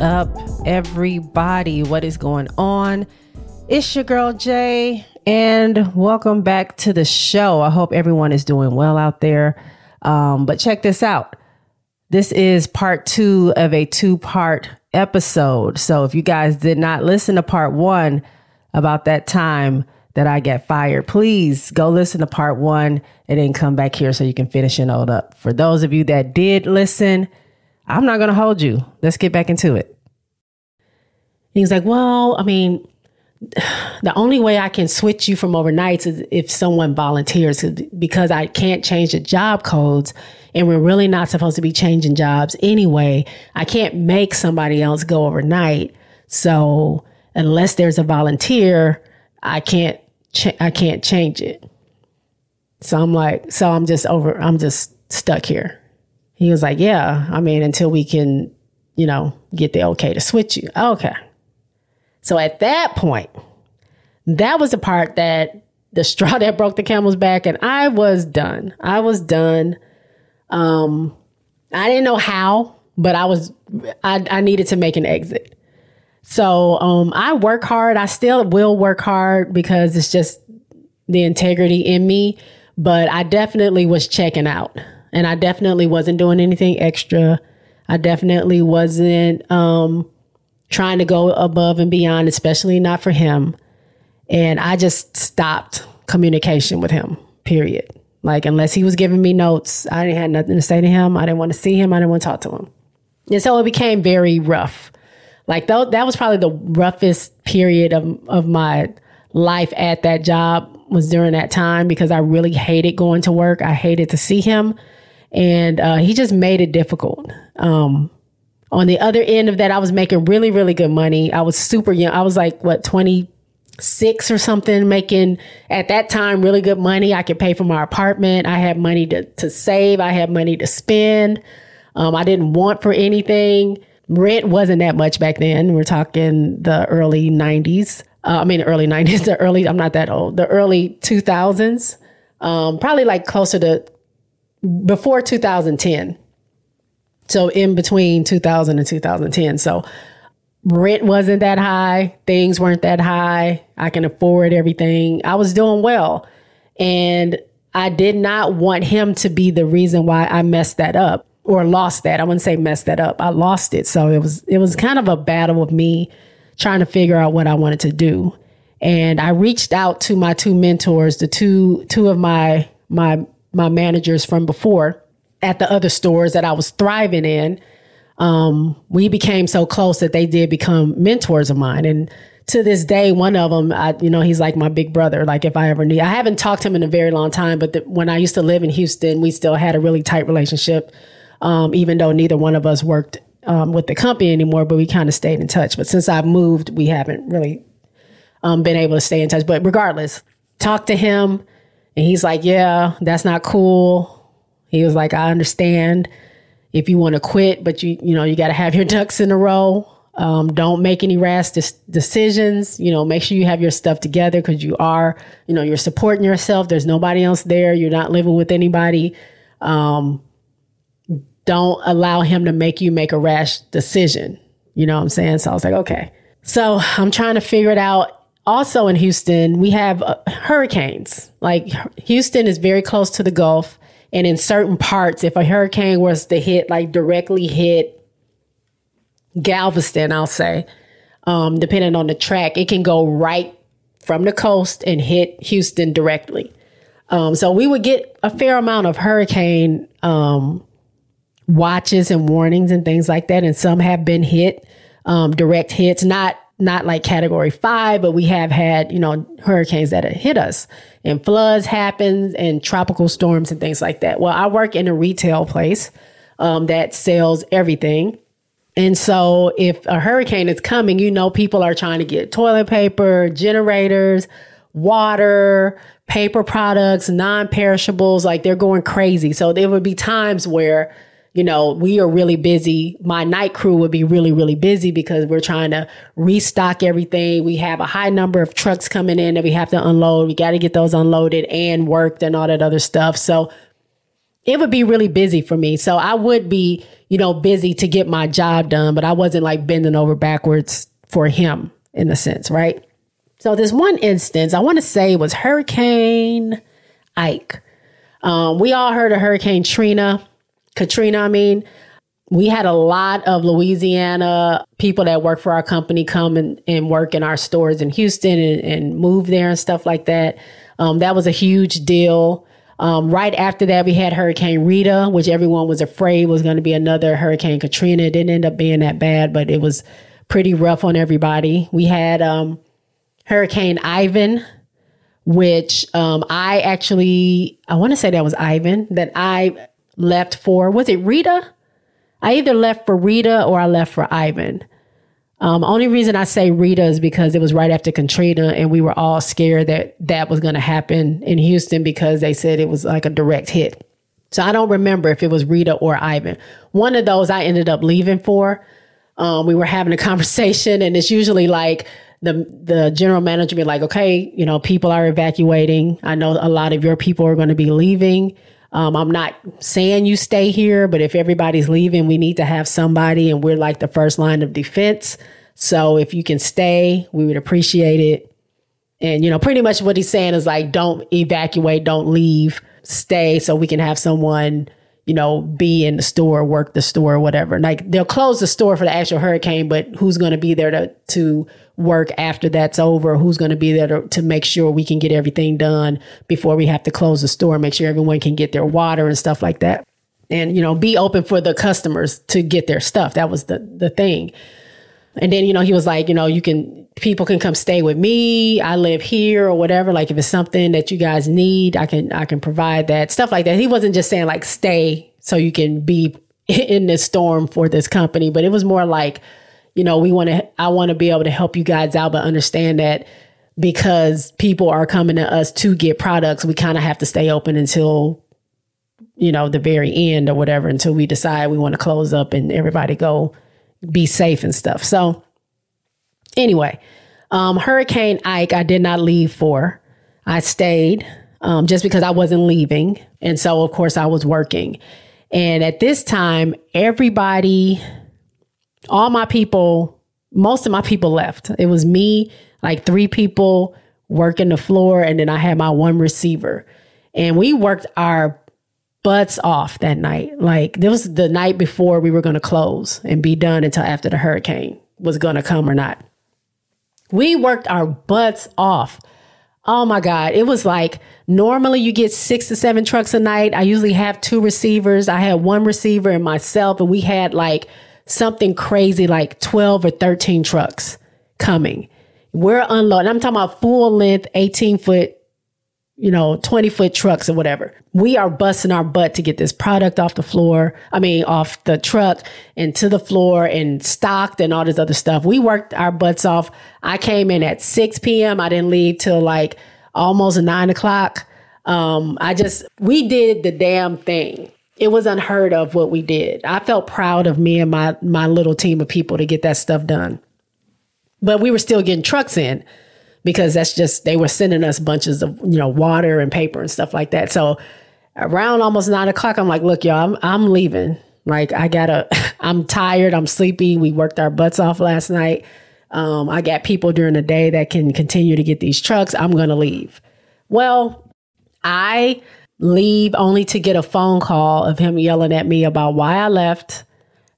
Up, everybody? What is going on? It's your girl Jay, and welcome back to the show. I hope everyone is doing well out there. Um, but check this out. This is part two of a two part episode. So if you guys did not listen to part one about that time that I get fired, please go listen to part one and then come back here so you can finish your note up. For those of you that did listen, I'm not going to hold you. Let's get back into it. He was like, Well, I mean, the only way I can switch you from overnights is if someone volunteers because I can't change the job codes and we're really not supposed to be changing jobs anyway. I can't make somebody else go overnight. So unless there's a volunteer, I can't, ch- I can't change it. So I'm like, so I'm just over, I'm just stuck here. He was like, yeah, I mean, until we can, you know, get the okay to switch you. Okay. So at that point, that was the part that the straw that broke the camel's back, and I was done. I was done. Um, I didn't know how, but I was. I, I needed to make an exit. So um, I work hard. I still will work hard because it's just the integrity in me. But I definitely was checking out, and I definitely wasn't doing anything extra. I definitely wasn't um, trying to go above and beyond, especially not for him. And I just stopped communication with him, period. Like, unless he was giving me notes, I didn't have nothing to say to him. I didn't want to see him. I didn't want to talk to him. And so it became very rough. Like, th- that was probably the roughest period of, of my life at that job was during that time because I really hated going to work. I hated to see him. And uh, he just made it difficult. Um, on the other end of that, I was making really, really good money. I was super young. I was like, what, 26 or something, making at that time really good money. I could pay for my apartment. I had money to, to save. I had money to spend. Um, I didn't want for anything. Rent wasn't that much back then. We're talking the early 90s. Uh, I mean, early 90s, the early, I'm not that old, the early 2000s. Um, probably like closer to before 2010 so in between 2000 and 2010. So rent wasn't that high, things weren't that high. I can afford everything. I was doing well. And I did not want him to be the reason why I messed that up or lost that. I wouldn't say messed that up. I lost it. So it was it was kind of a battle of me trying to figure out what I wanted to do. And I reached out to my two mentors, the two two of my my my managers from before at the other stores that I was thriving in, um, we became so close that they did become mentors of mine. And to this day, one of them, I, you know, he's like my big brother. Like if I ever need, I haven't talked to him in a very long time, but the, when I used to live in Houston, we still had a really tight relationship. Um, even though neither one of us worked um, with the company anymore, but we kind of stayed in touch. But since I've moved, we haven't really um, been able to stay in touch. But regardless, talk to him, and he's like, "Yeah, that's not cool." He was like, I understand if you want to quit, but you, you know, you got to have your ducks in a row. Um, don't make any rash decisions. You know, make sure you have your stuff together because you are, you know, you're supporting yourself. There's nobody else there. You're not living with anybody. Um, don't allow him to make you make a rash decision. You know what I'm saying? So I was like, okay. So I'm trying to figure it out. Also in Houston, we have uh, hurricanes. Like Houston is very close to the Gulf. And in certain parts, if a hurricane was to hit, like directly hit Galveston, I'll say, um, depending on the track, it can go right from the coast and hit Houston directly. Um, so we would get a fair amount of hurricane um, watches and warnings and things like that. And some have been hit, um, direct hits, not not like category five, but we have had, you know, hurricanes that have hit us and floods happen and tropical storms and things like that. Well, I work in a retail place um, that sells everything. And so if a hurricane is coming, you know, people are trying to get toilet paper, generators, water, paper products, non perishables, like they're going crazy. So there would be times where you know, we are really busy. My night crew would be really, really busy because we're trying to restock everything. We have a high number of trucks coming in that we have to unload. We got to get those unloaded and worked and all that other stuff. So it would be really busy for me. So I would be, you know, busy to get my job done, but I wasn't like bending over backwards for him in a sense, right? So this one instance, I want to say was Hurricane Ike. Um, we all heard of Hurricane Trina, Katrina, I mean. We had a lot of Louisiana people that work for our company come and, and work in our stores in Houston and, and move there and stuff like that. Um, that was a huge deal. Um, right after that, we had Hurricane Rita, which everyone was afraid was going to be another Hurricane Katrina. It didn't end up being that bad, but it was pretty rough on everybody. We had um, Hurricane Ivan, which um, I actually, I want to say that was Ivan that I left for. Was it Rita? I either left for Rita or I left for Ivan. Um, only reason I say Rita is because it was right after Katrina, and we were all scared that that was going to happen in Houston because they said it was like a direct hit. So I don't remember if it was Rita or Ivan. One of those I ended up leaving for. Um, we were having a conversation, and it's usually like the the general manager be like, "Okay, you know, people are evacuating. I know a lot of your people are going to be leaving. Um, I'm not saying you stay here, but if everybody's leaving, we need to have somebody, and we're like the first line of defense. So if you can stay, we would appreciate it. And, you know, pretty much what he's saying is like, don't evacuate, don't leave, stay so we can have someone, you know, be in the store, work the store, or whatever. Like they'll close the store for the actual hurricane, but who's going to be there to, to work after that's over? Who's going to be there to, to make sure we can get everything done before we have to close the store, make sure everyone can get their water and stuff like that. And, you know, be open for the customers to get their stuff. That was the, the thing. And then, you know, he was like, you know, you can, people can come stay with me. I live here or whatever. Like if it's something that you guys need, I can, I can provide that stuff like that. He wasn't just saying like stay so you can be in this storm for this company, but it was more like, you know, we want to, I want to be able to help you guys out, but understand that because people are coming to us to get products, we kind of have to stay open until, you know, the very end or whatever, until we decide we want to close up and everybody go be safe and stuff. So, anyway, um, Hurricane Ike, I did not leave for. I stayed um, just because I wasn't leaving. And so, of course, I was working. And at this time, everybody all my people, most of my people left. It was me, like three people working the floor, and then I had my one receiver. And we worked our butts off that night. Like this was the night before we were going to close and be done until after the hurricane was going to come or not. We worked our butts off. Oh my God. It was like normally you get six to seven trucks a night. I usually have two receivers. I had one receiver and myself, and we had like something crazy like 12 or 13 trucks coming. We're unloading. I'm talking about full length, 18 foot, you know, 20 foot trucks or whatever. We are busting our butt to get this product off the floor. I mean, off the truck and to the floor and stocked and all this other stuff. We worked our butts off. I came in at 6 p.m. I didn't leave till like almost nine o'clock. Um, I just, we did the damn thing it was unheard of what we did. I felt proud of me and my my little team of people to get that stuff done. But we were still getting trucks in because that's just they were sending us bunches of you know water and paper and stuff like that. So around almost nine o'clock, I'm like, look, y'all, I'm I'm leaving. Like I gotta, I'm tired, I'm sleepy. We worked our butts off last night. Um, I got people during the day that can continue to get these trucks. I'm gonna leave. Well, I leave only to get a phone call of him yelling at me about why I left.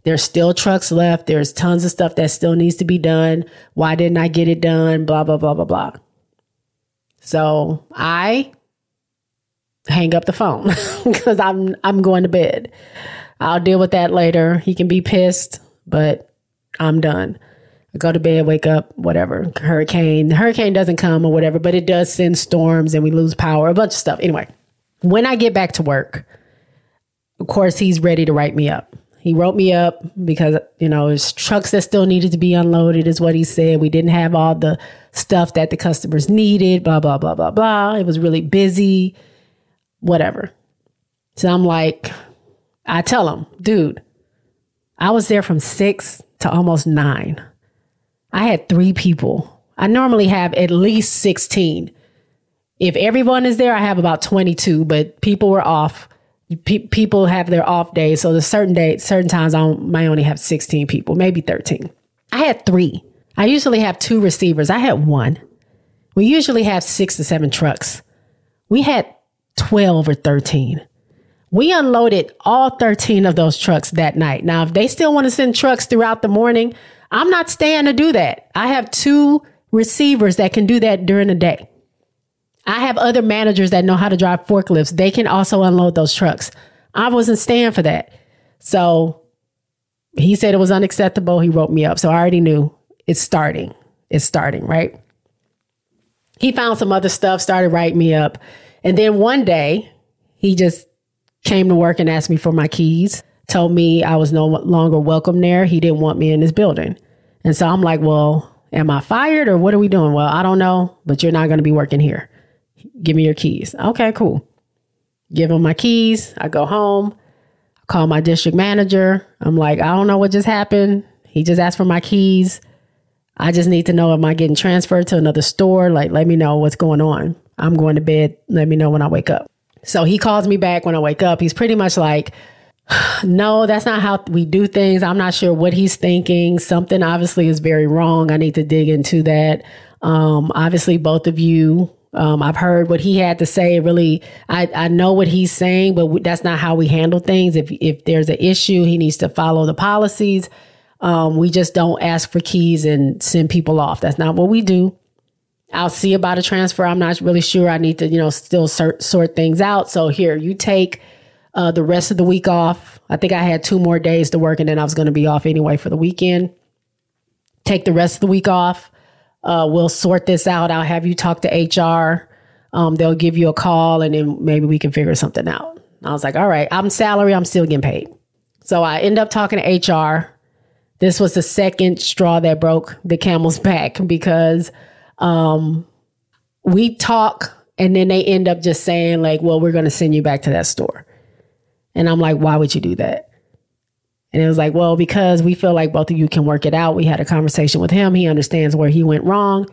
There's still trucks left. There's tons of stuff that still needs to be done. Why didn't I get it done? Blah, blah, blah, blah, blah. So I hang up the phone because I'm I'm going to bed. I'll deal with that later. He can be pissed, but I'm done. I go to bed, wake up, whatever. Hurricane. The hurricane doesn't come or whatever, but it does send storms and we lose power, a bunch of stuff. Anyway, when I get back to work, of course, he's ready to write me up. He wrote me up because, you know, his trucks that still needed to be unloaded is what he said. We didn't have all the stuff that the customers needed, blah, blah, blah, blah, blah. It was really busy, whatever. So I'm like, I tell him, dude, I was there from six to almost nine. I had three people. I normally have at least 16 if everyone is there, I have about 22, but people were off Pe- people have their off days. So the certain days, certain times I might only have 16 people, maybe 13. I had three. I usually have two receivers. I had one. We usually have six to seven trucks. We had 12 or 13. We unloaded all 13 of those trucks that night. Now, if they still want to send trucks throughout the morning, I'm not staying to do that. I have two receivers that can do that during the day. I have other managers that know how to drive forklifts. They can also unload those trucks. I wasn't staying for that. So he said it was unacceptable. He wrote me up. So I already knew it's starting. It's starting, right? He found some other stuff, started writing me up. And then one day he just came to work and asked me for my keys, told me I was no longer welcome there. He didn't want me in his building. And so I'm like, well, am I fired or what are we doing? Well, I don't know, but you're not going to be working here. Give me your keys. Okay, cool. Give him my keys. I go home, call my district manager. I'm like, I don't know what just happened. He just asked for my keys. I just need to know am I getting transferred to another store? Like, let me know what's going on. I'm going to bed. Let me know when I wake up. So he calls me back when I wake up. He's pretty much like, no, that's not how we do things. I'm not sure what he's thinking. Something obviously is very wrong. I need to dig into that. Um, obviously, both of you um, I've heard what he had to say. Really, I, I know what he's saying, but that's not how we handle things. If if there's an issue, he needs to follow the policies. Um, we just don't ask for keys and send people off. That's not what we do. I'll see about a transfer. I'm not really sure. I need to, you know, still sort, sort things out. So here, you take uh, the rest of the week off. I think I had two more days to work, and then I was going to be off anyway for the weekend. Take the rest of the week off uh, we'll sort this out. I'll have you talk to HR. Um, they'll give you a call and then maybe we can figure something out. I was like, all right, I'm salary, I'm still getting paid. So I end up talking to HR. This was the second straw that broke the camel's back because um, we talk and then they end up just saying, like, well, we're going to send you back to that store. And I'm like, why would you do that? And it was like, well, because we feel like both of you can work it out. We had a conversation with him. He understands where he went wrong.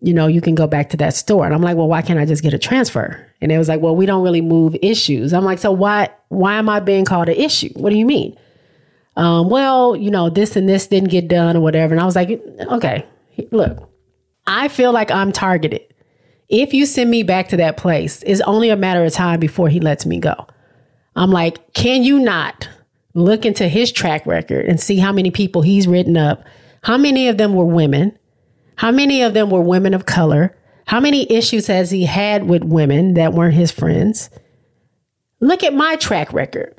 You know, you can go back to that store. And I'm like, well, why can't I just get a transfer? And it was like, well, we don't really move issues. I'm like, so why why am I being called an issue? What do you mean? Um, well, you know, this and this didn't get done or whatever. And I was like, okay, look, I feel like I'm targeted. If you send me back to that place, it's only a matter of time before he lets me go. I'm like, can you not look into his track record and see how many people he's written up. How many of them were women? How many of them were women of color? How many issues has he had with women that weren't his friends? Look at my track record.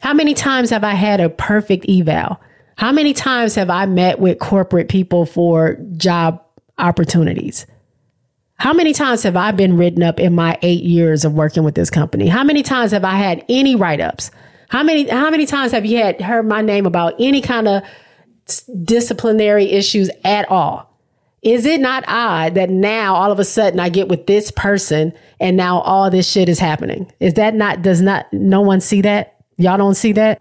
How many times have I had a perfect eval? How many times have I met with corporate people for job opportunities? How many times have I been written up in my eight years of working with this company? How many times have I had any write ups? How many how many times have you had heard my name about any kind of disciplinary issues at all? Is it not odd that now all of a sudden I get with this person and now all this shit is happening? Is that not does not no one see that? Y'all don't see that?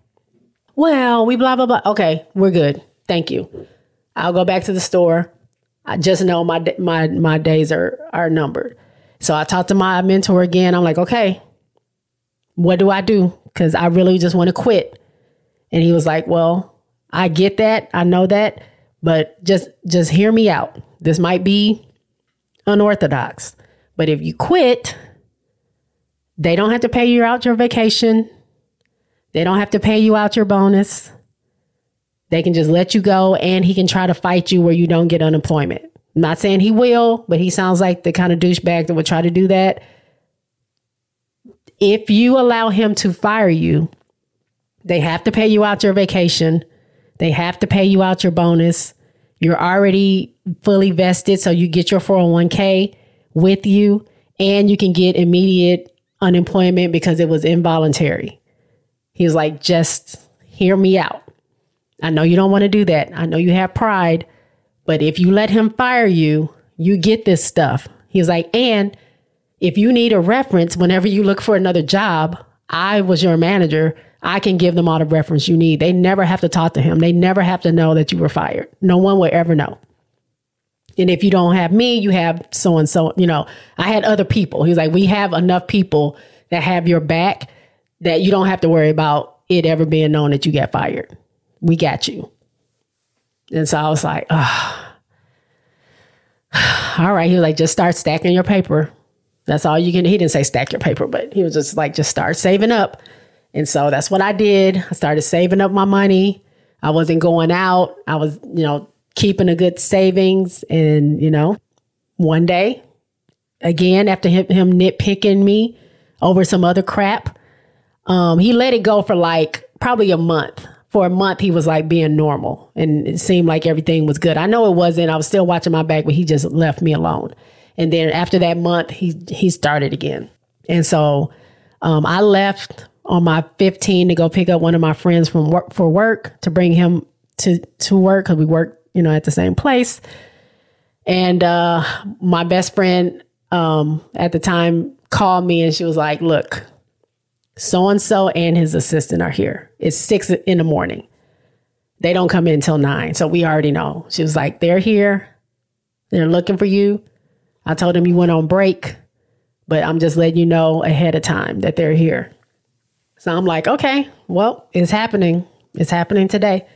Well, we blah blah blah. Okay, we're good. Thank you. I'll go back to the store. I just know my my my days are are numbered. So I talked to my mentor again. I'm like, okay, what do I do? Because I really just want to quit. And he was like, Well, I get that. I know that. But just just hear me out. This might be unorthodox. But if you quit, they don't have to pay you out your vacation. They don't have to pay you out your bonus. They can just let you go and he can try to fight you where you don't get unemployment. I'm not saying he will, but he sounds like the kind of douchebag that would try to do that if you allow him to fire you, they have to pay you out your vacation. They have to pay you out your bonus. You're already fully vested, so you get your 401k with you, and you can get immediate unemployment because it was involuntary. He was like, just hear me out. I know you don't want to do that. I know you have pride, but if you let him fire you, you get this stuff. He was like, and if you need a reference whenever you look for another job, I was your manager. I can give them all the reference you need. They never have to talk to him. They never have to know that you were fired. No one will ever know. And if you don't have me, you have so and so. You know, I had other people. He's like, we have enough people that have your back that you don't have to worry about it ever being known that you got fired. We got you. And so I was like, oh. all right. He was like, just start stacking your paper. That's all you can. He didn't say stack your paper, but he was just like, just start saving up. And so that's what I did. I started saving up my money. I wasn't going out. I was, you know, keeping a good savings. And, you know, one day, again, after him, him nitpicking me over some other crap, um, he let it go for like probably a month. For a month, he was like being normal and it seemed like everything was good. I know it wasn't. I was still watching my back, but he just left me alone. And then after that month, he he started again. And so um, I left on my 15 to go pick up one of my friends from work for work to bring him to to work because we work you know at the same place. And uh, my best friend um, at the time called me and she was like, "Look, so and so and his assistant are here. It's six in the morning. They don't come in until nine. So we already know. She was like, they're here. They're looking for you. I told them you went on break, but I'm just letting you know ahead of time that they're here. So I'm like, okay, well, it's happening. It's happening today.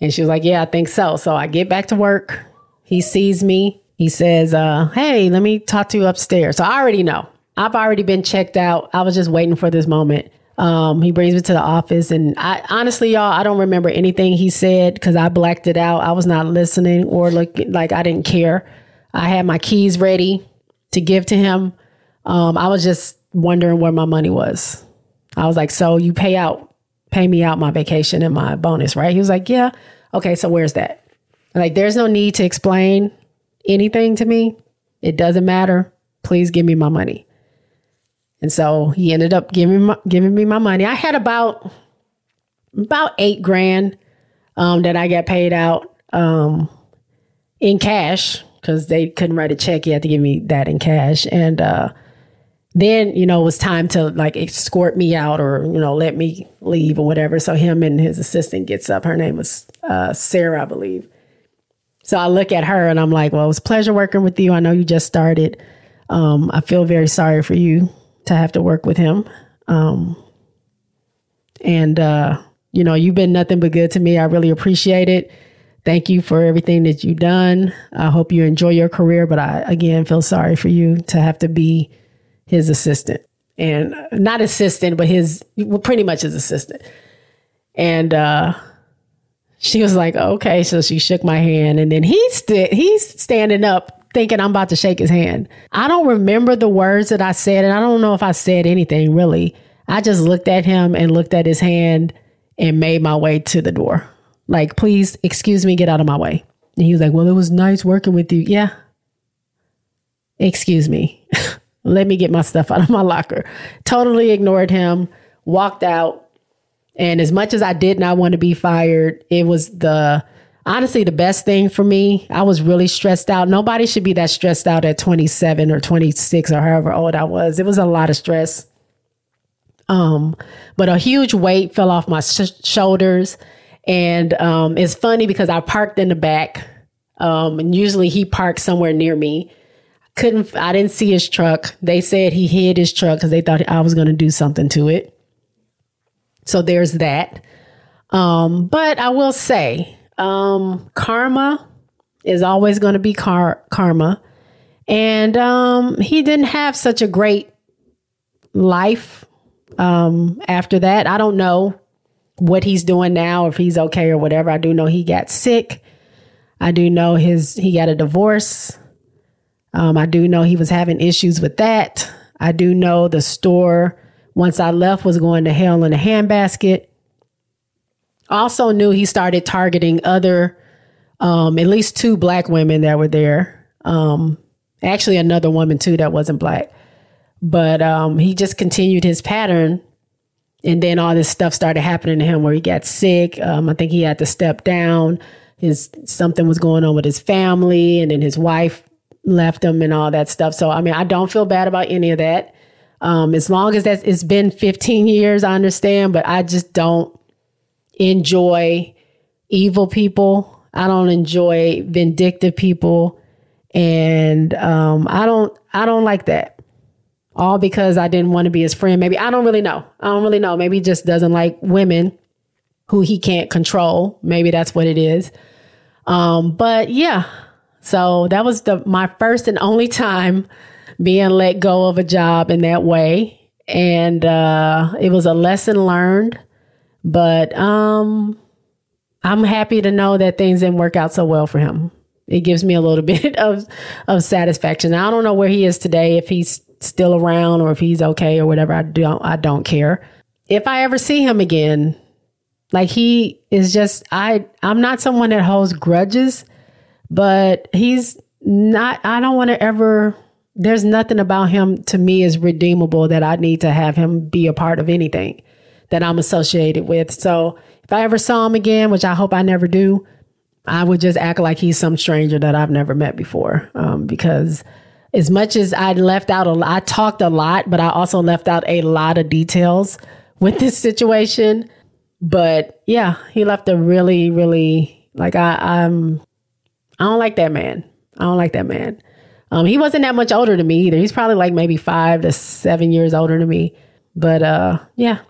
And she was like, yeah, I think so. So I get back to work. He sees me. He says, uh, hey, let me talk to you upstairs. So I already know. I've already been checked out. I was just waiting for this moment. Um, he brings me to the office, and I honestly, y'all, I don't remember anything he said because I blacked it out. I was not listening or looking like I didn't care. I had my keys ready to give to him. Um, I was just wondering where my money was. I was like, "So you pay out, pay me out my vacation and my bonus, right?" He was like, "Yeah." Okay, so where's that? Like, there's no need to explain anything to me. It doesn't matter. Please give me my money. And so he ended up giving my, giving me my money. I had about about eight grand um, that I got paid out um, in cash because they couldn't write a check. You had to give me that in cash. And uh, then you know it was time to like escort me out or you know let me leave or whatever. So him and his assistant gets up. Her name was uh, Sarah, I believe. So I look at her and I'm like, well, it was pleasure working with you. I know you just started. Um, I feel very sorry for you to have to work with him. Um, and, uh, you know, you've been nothing but good to me. I really appreciate it. Thank you for everything that you've done. I hope you enjoy your career, but I, again, feel sorry for you to have to be his assistant and not assistant, but his, well, pretty much his assistant. And, uh, she was like, okay. So she shook my hand and then he's, st- he's standing up thinking I'm about to shake his hand. I don't remember the words that I said, and I don't know if I said anything really. I just looked at him and looked at his hand and made my way to the door. Like, please, excuse me, get out of my way. And he was like, Well, it was nice working with you. Yeah. Excuse me. Let me get my stuff out of my locker. Totally ignored him, walked out. And as much as I did not want to be fired, it was the honestly the best thing for me. I was really stressed out. Nobody should be that stressed out at 27 or 26 or however old I was. It was a lot of stress. Um, but a huge weight fell off my sh- shoulders. And um, it's funny because I parked in the back. Um, and usually he parked somewhere near me. Couldn't, I didn't see his truck. They said he hid his truck because they thought I was going to do something to it. So there's that. Um, but I will say, um, karma is always going to be car- karma. And um, he didn't have such a great life um, after that. I don't know what he's doing now, if he's okay or whatever. I do know he got sick. I do know his he got a divorce. Um, I do know he was having issues with that. I do know the store once I left was going to hell in a handbasket. Also knew he started targeting other, um, at least two black women that were there. Um, actually, another woman too that wasn't black. But um, he just continued his pattern. And then all this stuff started happening to him where he got sick. Um, I think he had to step down. His something was going on with his family, and then his wife left him and all that stuff. So I mean, I don't feel bad about any of that. Um, as long as that's it's been 15 years, I understand, but I just don't enjoy evil people. I don't enjoy vindictive people. And um, I don't I don't like that. All because I didn't want to be his friend. Maybe I don't really know. I don't really know. Maybe he just doesn't like women who he can't control. Maybe that's what it is. Um, but yeah, so that was the my first and only time being let go of a job in that way, and uh, it was a lesson learned. But um, I'm happy to know that things didn't work out so well for him. It gives me a little bit of of satisfaction. I don't know where he is today, if he's still around or if he's okay or whatever. I don't I don't care. If I ever see him again, like he is just I I'm not someone that holds grudges, but he's not I don't want to ever there's nothing about him to me is redeemable that I need to have him be a part of anything that I'm associated with. So if I ever saw him again, which I hope I never do, I would just act like he's some stranger that I've never met before. Um, because as much as I left out a lot, I talked a lot, but I also left out a lot of details with this situation. But yeah, he left a really, really like I I'm I don't like that man. I don't like that man. Um, he wasn't that much older than me either. He's probably like maybe five to seven years older than me. But uh, yeah,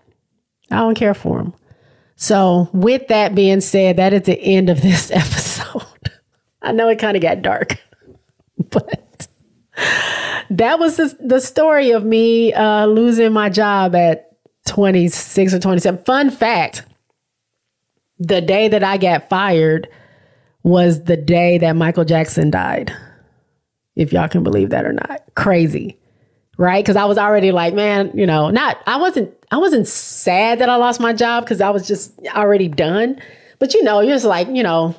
I don't care for him. So, with that being said, that is the end of this episode. I know it kind of got dark, but that was the, the story of me uh, losing my job at 26 or 27. Fun fact the day that I got fired was the day that Michael Jackson died. If y'all can believe that or not. Crazy. Right? Cuz I was already like, man, you know, not I wasn't I wasn't sad that I lost my job cuz I was just already done. But you know, you're just like, you know,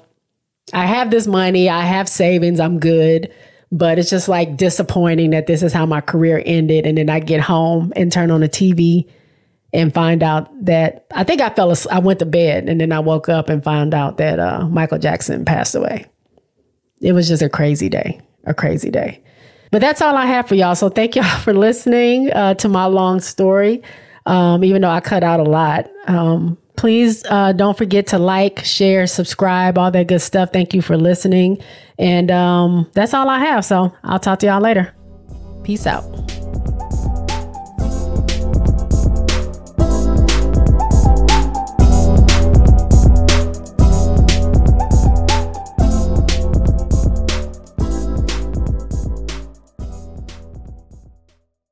I have this money, I have savings, I'm good. But it's just like disappointing that this is how my career ended. And then I get home and turn on the TV and find out that I think I fell asleep. I went to bed and then I woke up and found out that uh, Michael Jackson passed away. It was just a crazy day, a crazy day. But that's all I have for y'all. So thank y'all for listening uh, to my long story, um, even though I cut out a lot. Um, please uh, don't forget to like, share, subscribe, all that good stuff. Thank you for listening. And um, that's all I have. So I'll talk to y'all later. Peace out.